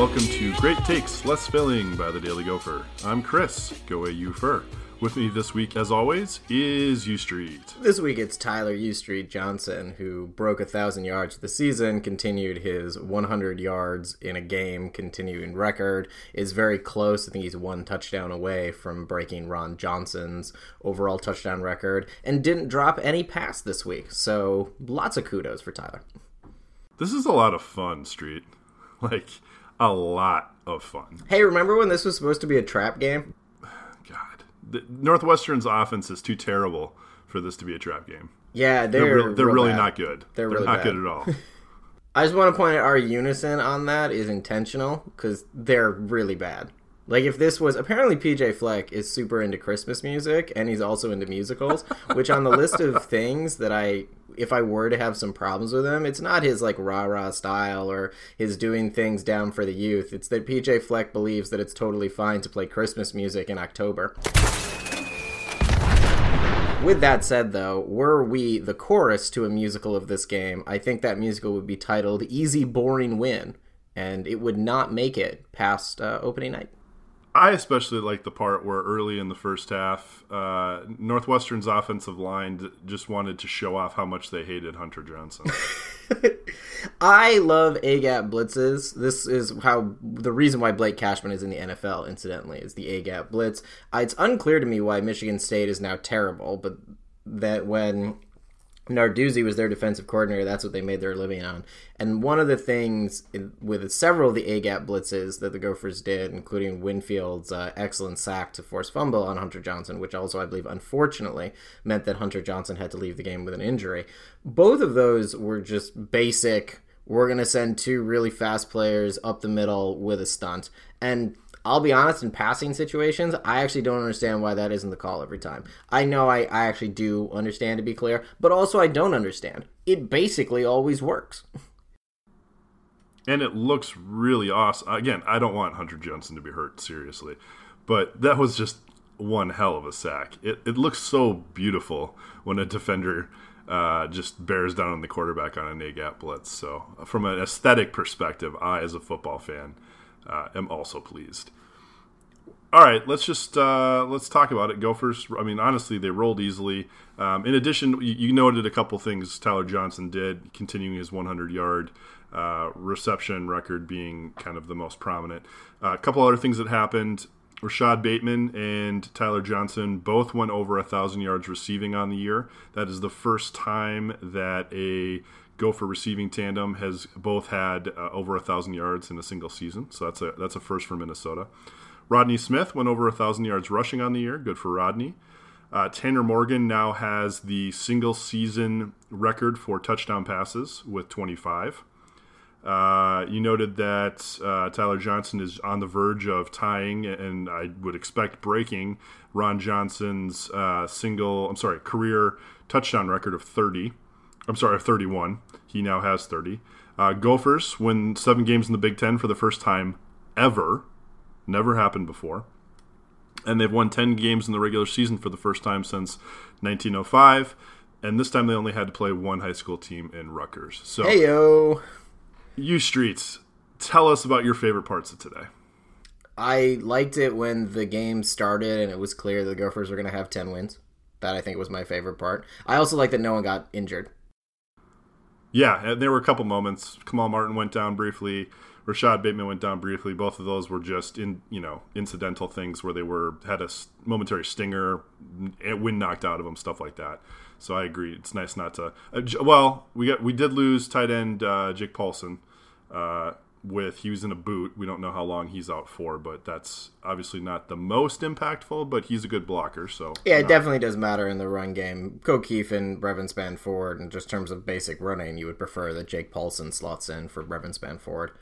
welcome to Great Takes, Less Filling by the Daily Gopher. I'm Chris, GoAUpher. With me this week, as always, is UStreet. This week it's Tyler UStreet Johnson, who broke a thousand yards the season, continued his 100 yards in a game, continuing record. Is very close. I think he's one touchdown away from breaking Ron Johnson's overall touchdown record, and didn't drop any pass this week. So lots of kudos for Tyler. This is a lot of fun, Street. Like a lot of fun. Hey, remember when this was supposed to be a trap game? God, the Northwestern's offense is too terrible for this to be a trap game. Yeah, They're, they're re- they're real really bad. not good. They're really not bad. good at all. I just want to point out our unison on that is intentional because they're really bad. Like if this was apparently PJ Fleck is super into Christmas music and he's also into musicals, which on the list of things that I if I were to have some problems with him, it's not his like rah rah style or his doing things down for the youth. It's that PJ Fleck believes that it's totally fine to play Christmas music in October. With that said, though, were we the chorus to a musical of this game, I think that musical would be titled Easy Boring Win, and it would not make it past uh, opening night. I especially like the part where early in the first half, uh, Northwestern's offensive line just wanted to show off how much they hated Hunter Johnson. I love A gap blitzes. This is how the reason why Blake Cashman is in the NFL, incidentally, is the A gap blitz. Uh, it's unclear to me why Michigan State is now terrible, but that when Narduzzi was their defensive coordinator, that's what they made their living on. And one of the things with several of the A gap blitzes that the Gophers did, including Winfield's uh, excellent sack to force fumble on Hunter Johnson, which also I believe unfortunately meant that Hunter Johnson had to leave the game with an injury. Both of those were just basic. We're going to send two really fast players up the middle with a stunt. And I'll be honest, in passing situations, I actually don't understand why that isn't the call every time. I know I, I actually do understand to be clear, but also I don't understand. It basically always works. and it looks really awesome. Again, I don't want Hunter Johnson to be hurt seriously, but that was just one hell of a sack. It, it looks so beautiful when a defender uh, just bears down on the quarterback on A gap blitz. So, from an aesthetic perspective, I, as a football fan, uh, am also pleased. All right, let's just uh, let's talk about it. Gophers. I mean, honestly, they rolled easily. Um, in addition, you, you noted a couple things Tyler Johnson did, continuing his 100 yard uh, reception record being kind of the most prominent. Uh, a couple other things that happened. Rashad Bateman and Tyler Johnson both went over a thousand yards receiving on the year. That is the first time that a Gopher receiving tandem has both had uh, over a thousand yards in a single season. So that's a that's a first for Minnesota. Rodney Smith went over a thousand yards rushing on the year. Good for Rodney. Uh, Tanner Morgan now has the single season record for touchdown passes with 25. Uh, you noted that uh, Tyler Johnson is on the verge of tying, and I would expect breaking Ron Johnson's uh, single, I'm sorry, career touchdown record of 30. I'm sorry, 31. He now has 30. Uh, Gophers win seven games in the Big Ten for the first time ever. Never happened before. And they've won 10 games in the regular season for the first time since 1905. And this time they only had to play one high school team in Rutgers. So, Hey yo. you streets, tell us about your favorite parts of today. I liked it when the game started and it was clear the Gophers were going to have 10 wins. That I think was my favorite part. I also like that no one got injured. Yeah, and there were a couple moments. Kamal Martin went down briefly. Rashad Bateman went down briefly. Both of those were just in you know incidental things where they were had a momentary stinger, n- wind knocked out of them, stuff like that. So I agree. It's nice not to. Uh, well, we got we did lose tight end uh, Jake Paulson. Uh, with he was in a boot. We don't know how long he's out for, but that's obviously not the most impactful. But he's a good blocker. So Yeah, it definitely does matter in the run game. O'Keefe and Brevyn Spann-Ford, and just terms of basic running, you would prefer that Jake Paulson slots in for Brevyn Spann-Ford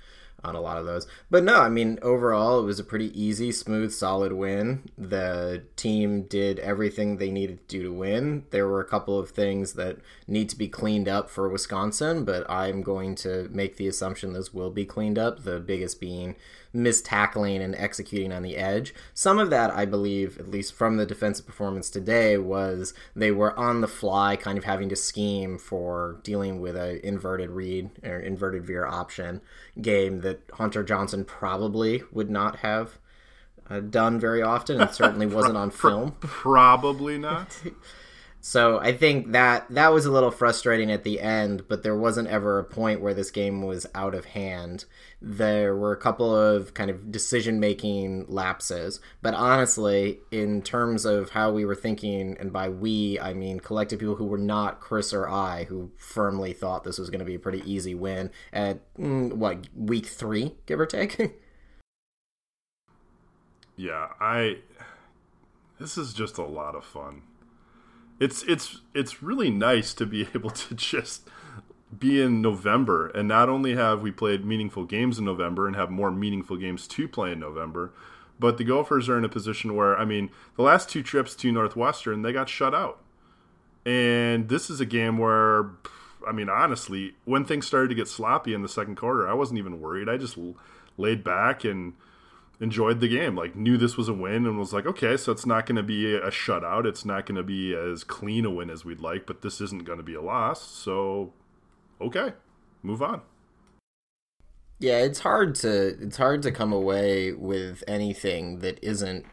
on a lot of those. But no, I mean, overall, it was a pretty easy, smooth, solid win. The team did everything they needed to do to win. There were a couple of things that need to be cleaned up for Wisconsin, but I'm going to make the assumption those will be cleaned up. The biggest being missed tackling and executing on the edge. Some of that, I believe, at least from the defensive performance today, was they were on the fly, kind of having to scheme for dealing with a inverted read or inverted veer option game that Hunter Johnson probably would not have uh, done very often, and certainly wasn't on film. Probably not. So I think that that was a little frustrating at the end, but there wasn't ever a point where this game was out of hand. There were a couple of kind of decision making lapses, but honestly, in terms of how we were thinking, and by we I mean collective people who were not Chris or I, who firmly thought this was going to be a pretty easy win at mm, what week three, give or take. yeah, I. This is just a lot of fun it's it's it's really nice to be able to just be in November and not only have we played meaningful games in November and have more meaningful games to play in November, but the Gophers are in a position where I mean, the last two trips to Northwestern, they got shut out. And this is a game where I mean, honestly, when things started to get sloppy in the second quarter, I wasn't even worried. I just laid back and enjoyed the game. Like knew this was a win and was like, okay, so it's not going to be a shutout. It's not going to be as clean a win as we'd like, but this isn't going to be a loss. So, okay, move on. Yeah, it's hard to it's hard to come away with anything that isn't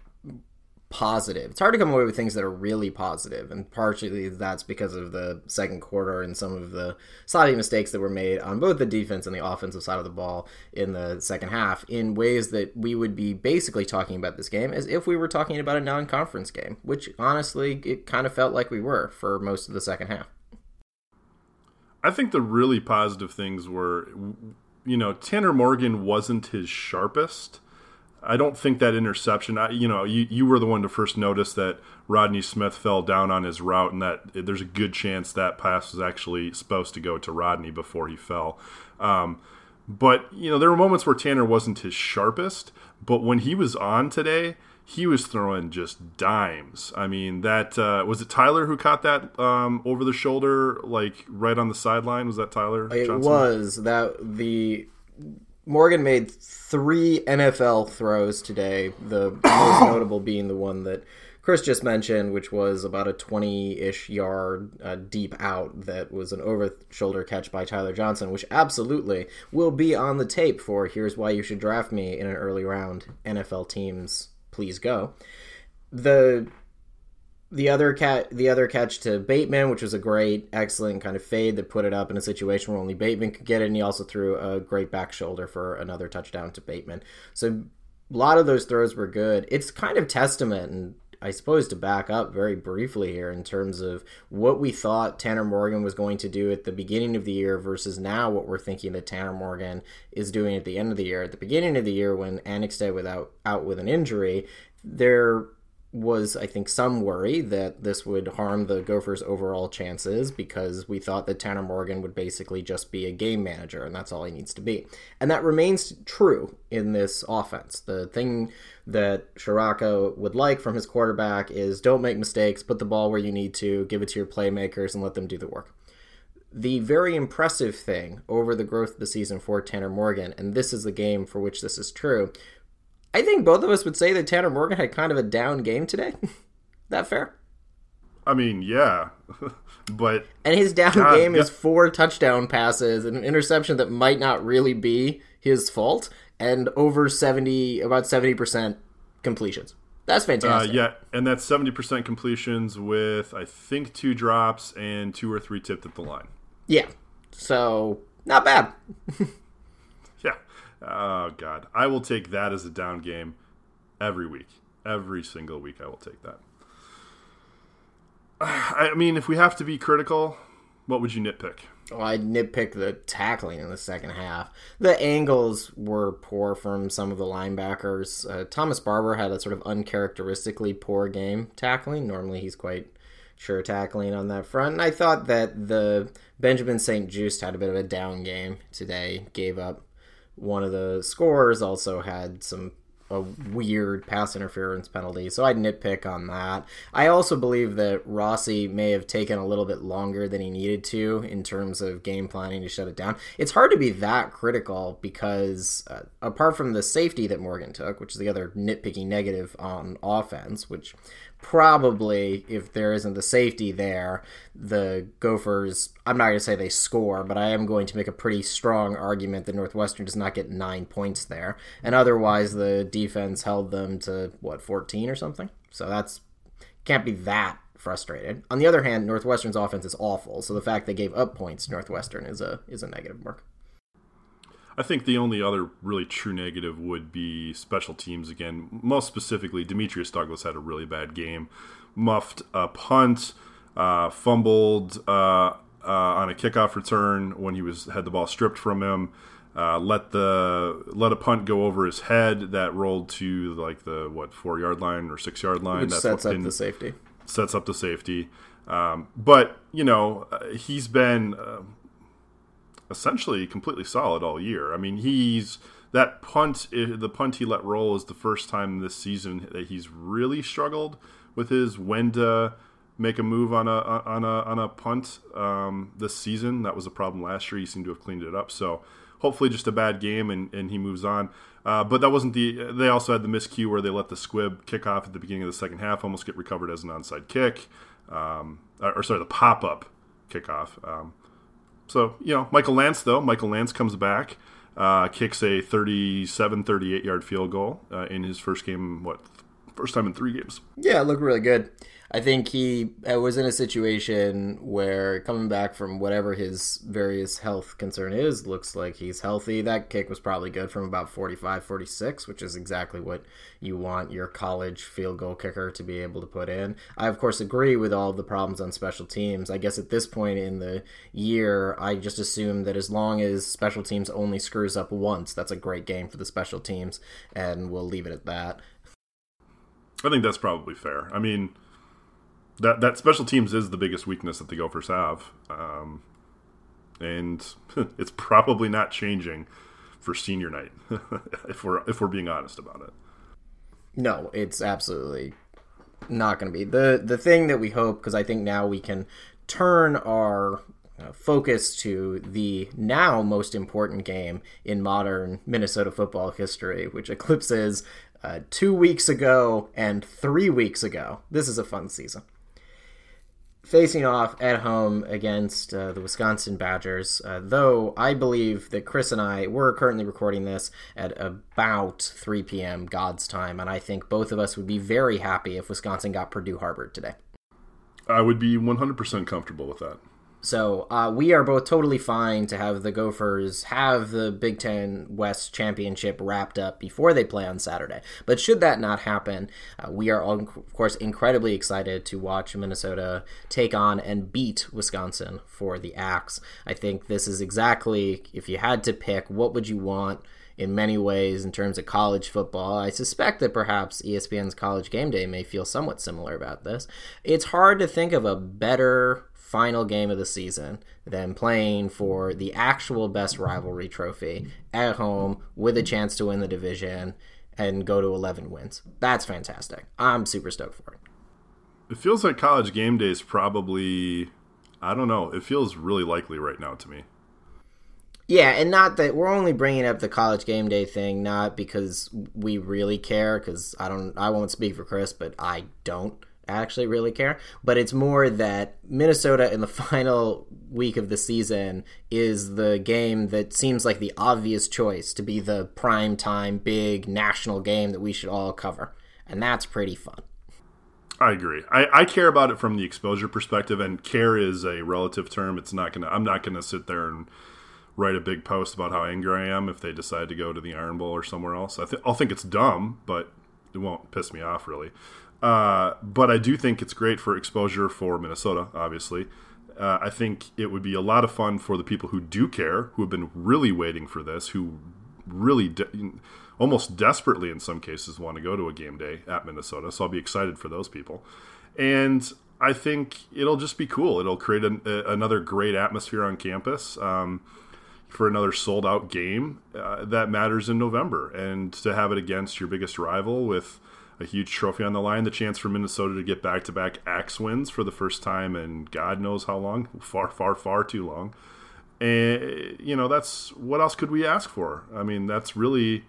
positive. It's hard to come away with things that are really positive, and partially that's because of the second quarter and some of the sloppy mistakes that were made on both the defense and the offensive side of the ball in the second half in ways that we would be basically talking about this game as if we were talking about a non-conference game, which honestly it kind of felt like we were for most of the second half. I think the really positive things were you know, Tanner Morgan wasn't his sharpest I don't think that interception. I, you know, you, you were the one to first notice that Rodney Smith fell down on his route, and that there's a good chance that pass was actually supposed to go to Rodney before he fell. Um, but you know, there were moments where Tanner wasn't his sharpest, but when he was on today, he was throwing just dimes. I mean, that uh, was it. Tyler who caught that um, over the shoulder, like right on the sideline. Was that Tyler? It Johnson? was that the Morgan made three NFL throws today, the most notable being the one that Chris just mentioned, which was about a 20 ish yard uh, deep out that was an over shoulder catch by Tyler Johnson, which absolutely will be on the tape for Here's Why You Should Draft Me in an early round. NFL teams, please go. The the other cat the other catch to Bateman, which was a great, excellent kind of fade that put it up in a situation where only Bateman could get it, and he also threw a great back shoulder for another touchdown to Bateman. So a lot of those throws were good. It's kind of testament and I suppose to back up very briefly here in terms of what we thought Tanner Morgan was going to do at the beginning of the year versus now what we're thinking that Tanner Morgan is doing at the end of the year. At the beginning of the year, when Annexstad without out with an injury, there was, I think, some worry that this would harm the Gophers' overall chances because we thought that Tanner Morgan would basically just be a game manager, and that's all he needs to be. And that remains true in this offense. The thing that Ciarrocca would like from his quarterback is don't make mistakes, put the ball where you need to, give it to your playmakers, and let them do the work. The very impressive thing over the growth of the season for Tanner Morgan, and this is the game for which this is true, I think both of us would say that Tanner Morgan had kind of a down game today. that fair? I mean, yeah, but and his down God, game yeah. is four touchdown passes and an interception that might not really be his fault, and over seventy, about seventy percent completions. That's uh, fantastic. Uh, yeah, and that's seventy percent completions with I think two drops and two or three tipped at the line. Yeah, so not bad. Oh God, I will take that as a down game every week. Every single week, I will take that. I mean, if we have to be critical, what would you nitpick? Oh, I'd nitpick the tackling in the second half. The angles were poor from some of the linebackers. Uh, Thomas Barber had a sort of uncharacteristically poor game tackling. Normally, he's quite sure tackling on that front. And I thought that the Benjamin St-Juste had a bit of a down game today. Gave up one of the scorers also had some a weird pass interference penalty. So I'd nitpick on that. I also believe that Rossi may have taken a little bit longer than he needed to in terms of game planning to shut it down. It's hard to be that critical because uh, apart from the safety that Morgan took, which is the other nitpicky negative on offense, which probably if there isn't the safety there, the Gophers, I'm not going to say they score, but I am going to make a pretty strong argument that Northwestern does not get nine points there. And otherwise, the defense held them to, what, 14 or something? So that's, can't be that frustrated. On the other hand, Northwestern's offense is awful, so the fact they gave up points Northwestern is a is a negative mark. I think the only other really true negative would be special teams again. Most specifically, Demetrius Douglas had a really bad game, muffed a punt, uh, fumbled uh, uh, on a kickoff return when he was had the ball stripped from him. Uh, let the let a punt go over his head that rolled to like the what four yard line or six yard line. Which That's sets up the safety. Sets up the safety. Um, but you know uh, he's been uh, essentially completely solid all year. I mean, he's that punt, the punt he let roll is the first time this season that he's really struggled with his when to make a move on a on a on a punt um, this season. That was a problem last year. He seemed to have cleaned it up. So hopefully, just a bad game and, and he moves on. Uh, but that wasn't the. They also had the miscue where they let the squib kick off at the beginning of the second half, almost get recovered as an onside kick, um, or, sorry, the pop up kickoff. Um, so, you know, Michael Lantz though, Michael Lantz comes back, uh, kicks a 37, 38 yard field goal uh, in his first game, what, first time in three games. Yeah, it looked really good. I think he was in a situation where coming back from whatever his various health concern is, looks like he's healthy. That kick was probably good from about 45, 46, which is exactly what you want your college field goal kicker to be able to put in. I, of course, agree with all the problems on special teams. I guess at this point in the year, I just assume that as long as special teams only screws up once, that's a great game for the special teams, and we'll leave it at that. I think that's probably fair. I mean, that that special teams is the biggest weakness that the Gophers have, um, and it's probably not changing for senior night if we're if we're being honest about it. No, it's absolutely not going to be the the thing that we hope because I think now we can turn our uh, focus to the now most important game in modern Minnesota football history, which eclipses uh, two weeks ago and three weeks ago. This is a fun season facing off at home against uh, the Wisconsin Badgers. Uh, though I believe that Chris and I we're currently recording this at about 3 p.m. God's time, and I think both of us would be very happy if Wisconsin got Purdue Harvard today. I would be 100% comfortable with that. So uh, we are both totally fine to have the Gophers have the Big Ten West Championship wrapped up before they play on Saturday. But should that not happen, uh, we are, of course, incredibly excited to watch Minnesota take on and beat Wisconsin for the Axe. I think this is exactly, if you had to pick, what would you want? In many ways in terms of college football. I suspect that perhaps ESPN's College Game Day may feel somewhat similar about this. It's hard to think of a better final game of the season than playing for the actual best rivalry trophy at home with a chance to win the division and go to 11 wins. That's fantastic. I'm super stoked for it. It feels like college game day is probably, I don't know, it feels really likely right now to me. Yeah, and not that we're only bringing up the college game day thing, not because we really care, because I don't, I won't speak for Chris, but I don't actually really care. But it's more that Minnesota in the final week of the season is the game that seems like the obvious choice to be the prime time big national game that we should all cover. And that's pretty fun. I agree. I, I care about it from the exposure perspective, and care is a relative term. It's not gonna. I'm not gonna sit there and write a big post about how angry I am if they decide to go to the Iron Bowl or somewhere else. I th- I'll think it's dumb, but it won't piss me off really. Uh, but I do think it's great for exposure for Minnesota, obviously. Uh, I think it would be a lot of fun for the people who do care, who have been really waiting for this, who really de- almost desperately in some cases want to go to a game day at Minnesota. So I'll be excited for those people. And I think it'll just be cool. It'll create an, a, another great atmosphere on campus. Um, for another sold out game uh, that matters in November. And to have it against your biggest rival with a huge trophy on the line, the chance for Minnesota to get back to back axe wins for the first time in God knows how long far, far, far too long. And, you know, that's what else could we ask for? I mean, that's really,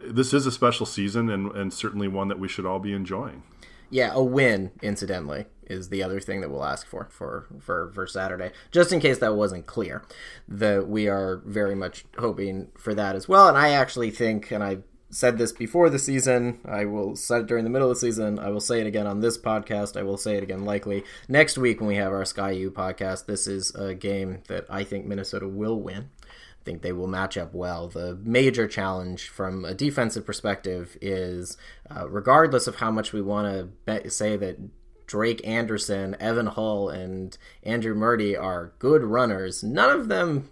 this is a special season and, and certainly one that we should all be enjoying. Yeah, a win, incidentally, is the other thing that we'll ask for for for for Saturday. Just in case that wasn't clear, that we are very much hoping for that as well. And I actually think, and I said this before the season. I will say it during the middle of the season. I will say it again on this podcast. I will say it again likely next week when we have our Sky U podcast. This is a game that I think Minnesota will win. I think they will match up well. The major challenge from a defensive perspective is, uh, regardless of how much we want to say that Drake Anderson, Evan Hull, and Andrew Marty are good runners, none of them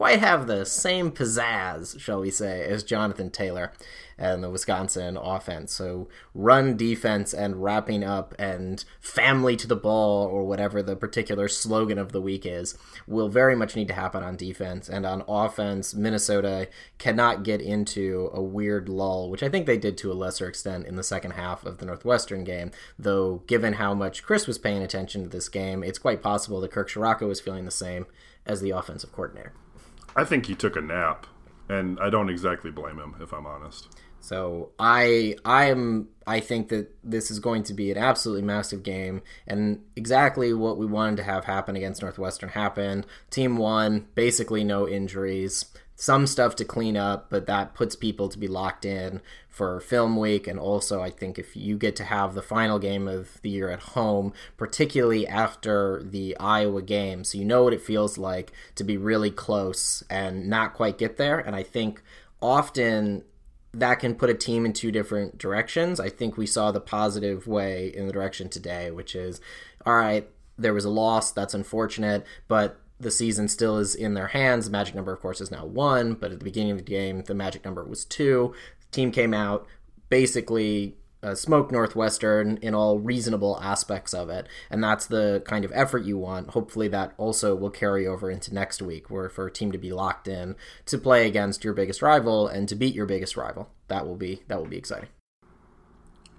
quite have the same pizzazz, shall we say, as Jonathan Taylor and the Wisconsin offense. So run defense and wrapping up and family to the ball or whatever the particular slogan of the week is will very much need to happen on defense and on offense. Minnesota cannot get into a weird lull, which I think they did to a lesser extent in the second half of the Northwestern game. Though given how much Chris was paying attention to this game, it's quite possible that Kirk Ciarrocca was feeling the same as the offensive coordinator. I think he took a nap, and I don't exactly blame him if I'm honest. So I I am I think that this is going to be an absolutely massive game, and exactly what we wanted to have happen against Northwestern happened. Team won, basically no injuries some stuff to clean up, but that puts people to be locked in for film week. And also, I think if you get to have the final game of the year at home, particularly after the Iowa game, so you know what it feels like to be really close and not quite get there. And I think often that can put a team in two different directions. I think we saw the positive way in the direction today, which is all right, there was a loss, that's unfortunate, but the season still is in their hands. The magic number, of course, is now one, but at the beginning of the game, the magic number was two. The team came out basically uh, smoked Northwestern in all reasonable aspects of it, and that's the kind of effort you want. Hopefully, that also will carry over into next week, where for a team to be locked in to play against your biggest rival and to beat your biggest rival, that will be that will be exciting.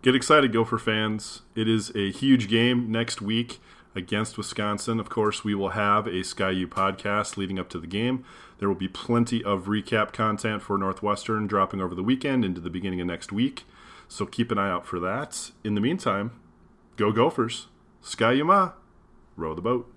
Get excited, Gopher fans! It is a huge game next week against Wisconsin. Of course, we will have a Sky U podcast leading up to the game. There will be plenty of recap content for Northwestern dropping over the weekend into the beginning of next week. So keep an eye out for that. In the meantime, go Gophers. Go Gophers, row the boat.